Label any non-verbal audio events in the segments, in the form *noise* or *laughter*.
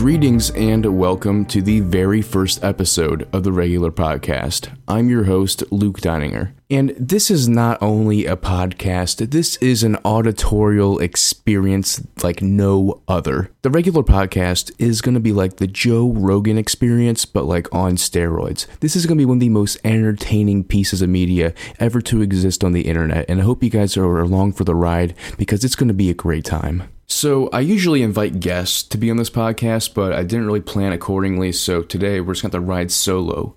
Greetings and welcome to the very first episode of the regular podcast. I'm your host, Luke Dininger. And this is not only a podcast, this is an auditorial experience like no other. The regular podcast is going to be like the Joe Rogan experience, but like on steroids. This is going to be one of the most entertaining pieces of media ever to exist on the internet. And I hope you guys are along for the ride because it's going to be a great time. So, I usually invite guests to be on this podcast, but I didn't really plan accordingly. So, today we're just going to ride solo.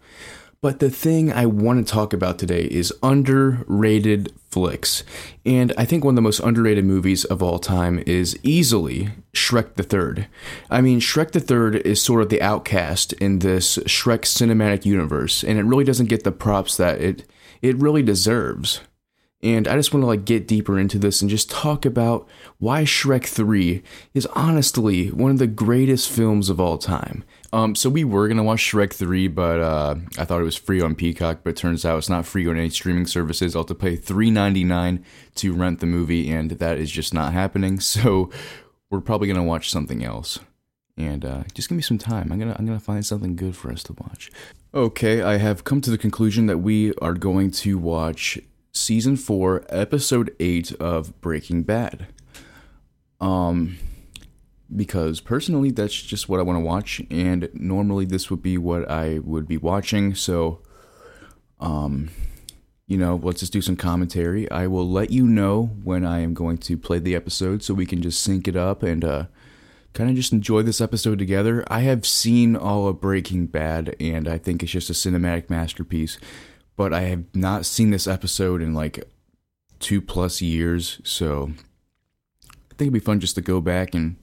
But the thing I want to talk about today is underrated flicks. And I think one of the most underrated movies of all time is easily Shrek the Third. I mean, Shrek the Third is sort of the outcast in this Shrek cinematic universe, and it really doesn't get the props that it it really deserves. And I just want to like get deeper into this and just talk about why Shrek 3 is honestly one of the greatest films of all time. Um, so we were gonna watch Shrek 3, but uh, I thought it was free on Peacock, but it turns out it's not free on any streaming services. I'll have to pay $3.99 to rent the movie, and that is just not happening. *laughs* So we're probably gonna watch something else. And uh, just give me some time. I'm gonna I'm gonna find something good for us to watch. Okay, I have come to the conclusion that we are going to watch season four, episode eight of Breaking Bad. Um, because personally, that's just what I want to watch, and normally this would be what I would be watching. So, um, you know, let's just do some commentary. I will let you know when I am going to play the episode, so we can just sync it up and uh, kind of just enjoy this episode together. I have seen all of Breaking Bad, and I think it's just a cinematic masterpiece but I have not seen this episode in like two plus years. So I think it'd be fun just to go back and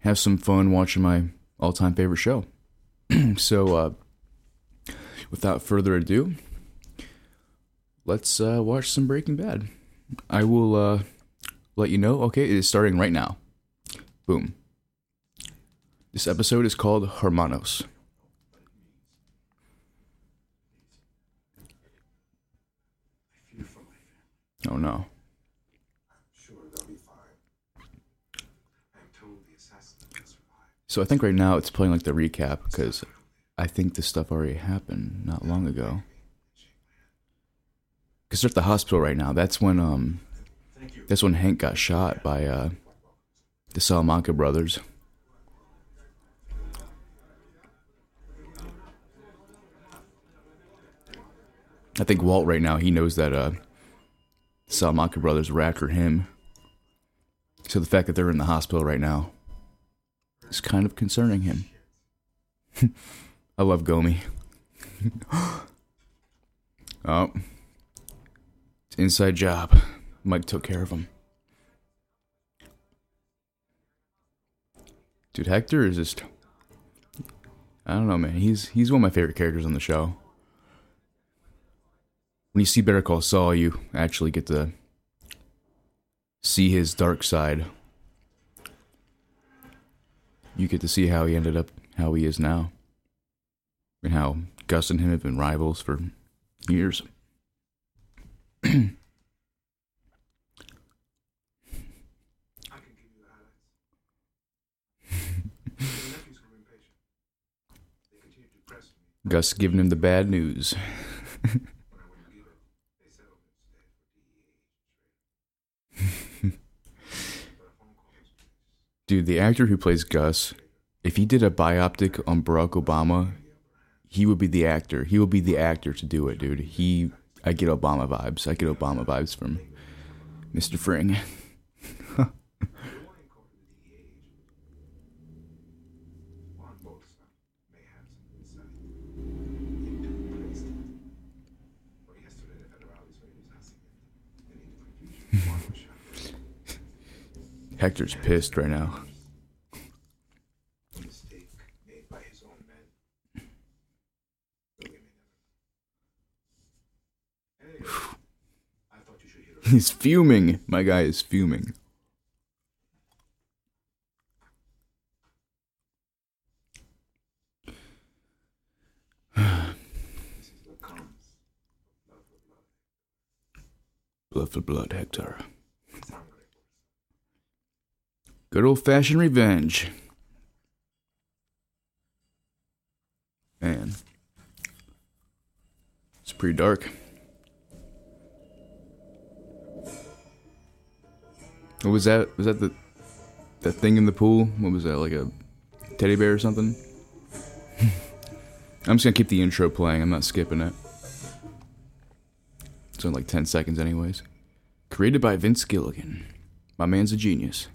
have some fun watching my all time favorite show. *clears throat* so, uh, without further ado, let's uh, watch some Breaking Bad. I will uh, let you know. Okay, it is starting right now. Boom. This episode is called Hermanos. Oh no. So I think right now it's playing like the recap because I think this stuff already happened not long ago. Because they're at the hospital right now. That's when um, that's when Hank got shot by uh, the Salamanca brothers. I think Walt right now he knows that uh, Salamanca brothers after him. So the fact that they're in the hospital right now is kind of concerning him. *laughs* I love Gomi. *gasps* oh. It's inside job. Mike took care of him. Dude, Hector is just I don't know, man. He's he's one of my favorite characters on the show when you see Better Call Saul, you actually get to see his dark side. You get to see how he ended up how he is now. And how Gus and him have been rivals for years. *coughs* Gus giving him the bad news. *laughs* Dude, the actor who plays Gus, if he did a biopic on Barack Obama, he would be the actor. He would be the actor to do it, dude. He, I get Obama vibes. I get Obama vibes from Mr. Fring. *laughs* Hector's pissed right now. He's fuming. My guy is fuming. *sighs* blood for blood, Hector. Good old fashioned revenge. Man. It's pretty dark. Was that? Was that the that thing in the pool? What was that? Like a teddy bear or something? *laughs* I'm just gonna keep the intro playing. I'm not skipping it. It's only like 10 seconds, anyways. Created by Vince Gilligan. My man's a genius.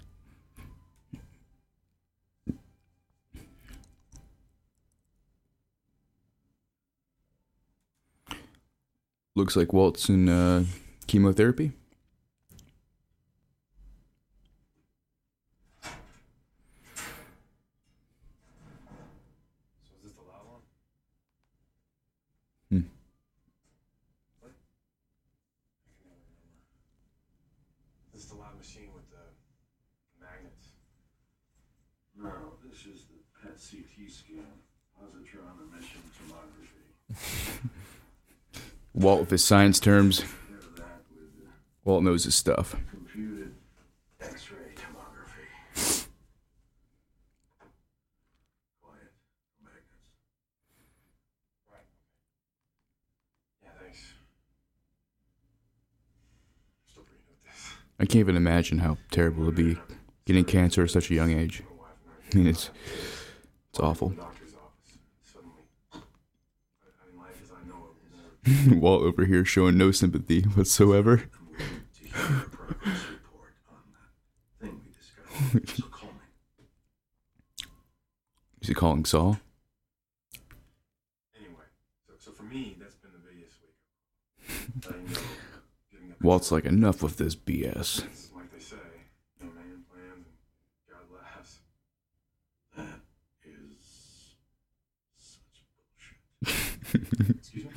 Looks like Walt's in uh, chemotherapy. So is this the loud one? Hmm. What? I can never remember. This is the loud machine with the magnets. No, this is the PET CT scan, positron emission tomography. *laughs* Walt with his science terms. Compare that with the Walt knows his stuff. computed X-ray tomography. Quiet, magnets. Right. Yeah, thanks. Still pretty new at this. I can't even imagine how terrible it'd be getting cancer at such a young age. My wife and I mean, it's it's awful. *laughs* doctor's office. Suddenly. I, I mean, life as I know it will never Walt over here showing no sympathy whatsoever. I'm waiting to hear the progress report on that thing we discussed. So call me. Is he calling Saul? Anyway, so, so for me, that's been the biggest week. *laughs* Walt's like, enough with this BS. Like they say, no man plans and God laughs. That is such bullshit. *laughs* Excuse me?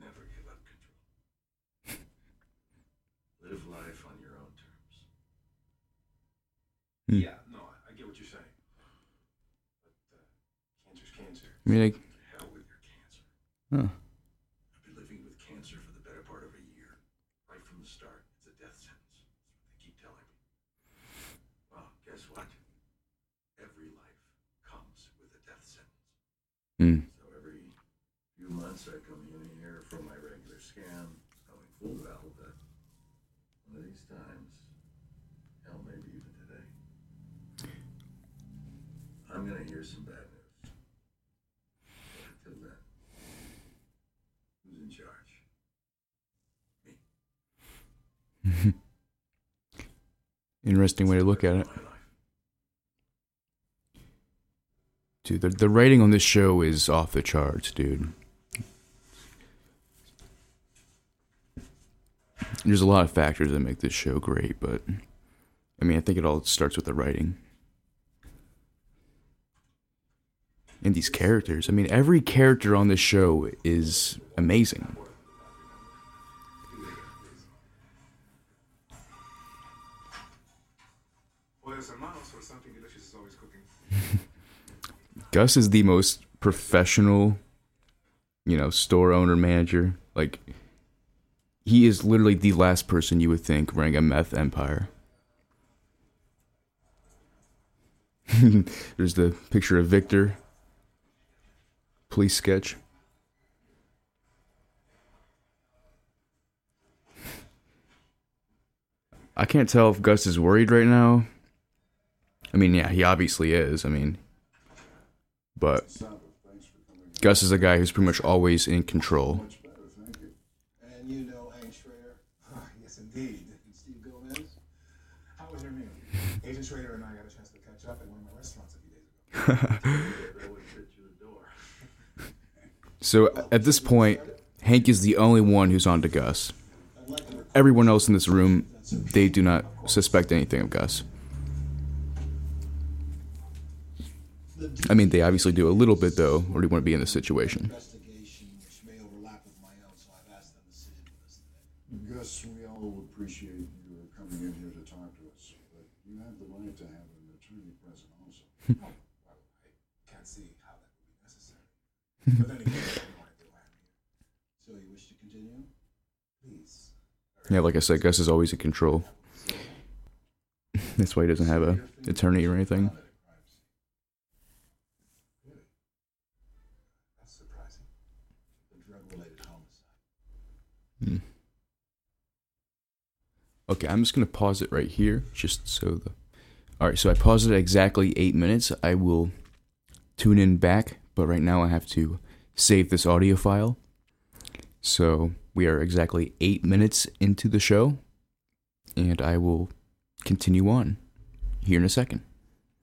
Never give up control. Live life on your own terms. Hmm. Yeah, no, I, I get what you're saying. But uh, cancer's cancer. I mean, like, hell with your cancer. huh. I've been living with cancer for the better part of a year. Right from the start, it's a death sentence. That's what they keep telling me. Well, guess what? Every life comes with a death sentence. Hmm. So every few months I come in here for my regular scan, knowing full well that one of these times, hell, maybe even today, I'm gonna hear some bad news. But until then, who's in charge? Me. *laughs* Interesting way to look at it. My life. Dude, the, the writing on this show is off the charts, dude. There's a lot of factors that make this show great, but I mean, I think it all starts with the writing. And these characters. I mean, every character on this show is amazing. Gus is the most professional, you know, store owner manager. Like, he is literally the last person you would think running a meth empire. *laughs* There's the picture of Victor. Police sketch. I can't tell if Gus is worried right now. I mean, yeah, he obviously is. I mean, but Gus is a guy who's pretty much always in control. Much better, thank you. And you know Hank Schrader? *laughs* Yes, indeed. And Steve Gomez? How was your meal? *laughs* Agent Schrader and I got a chance to catch up at one of my restaurants a few days ago. That would fit you the door. So at this point, Hank is the only one who's on to Gus. Everyone else in this room, they do not suspect anything of Gus. the I mean, they obviously do a little bit though, or do you want to be in this situation? investigation, which may overlap with my own, so I've asked them to sit in with us today. Gus, we all appreciate you coming in here to talk to us, but you have the right to have an attorney present also. Oh, *laughs* well, I can't see how that would be necessary. But then again, I don't want to do it. So you wish to continue? Please. Yeah, like I said, Gus is always in control. *laughs* That's why he doesn't have a attorney or anything. Really? That's surprising. The drug-related homicide. Okay, I'm just gonna pause it right here, just so the. All right, so I paused it exactly eight minutes. I will tune in back, but right now I have to save this audio file. So we are exactly eight minutes into the show, and I will continue on here in a second.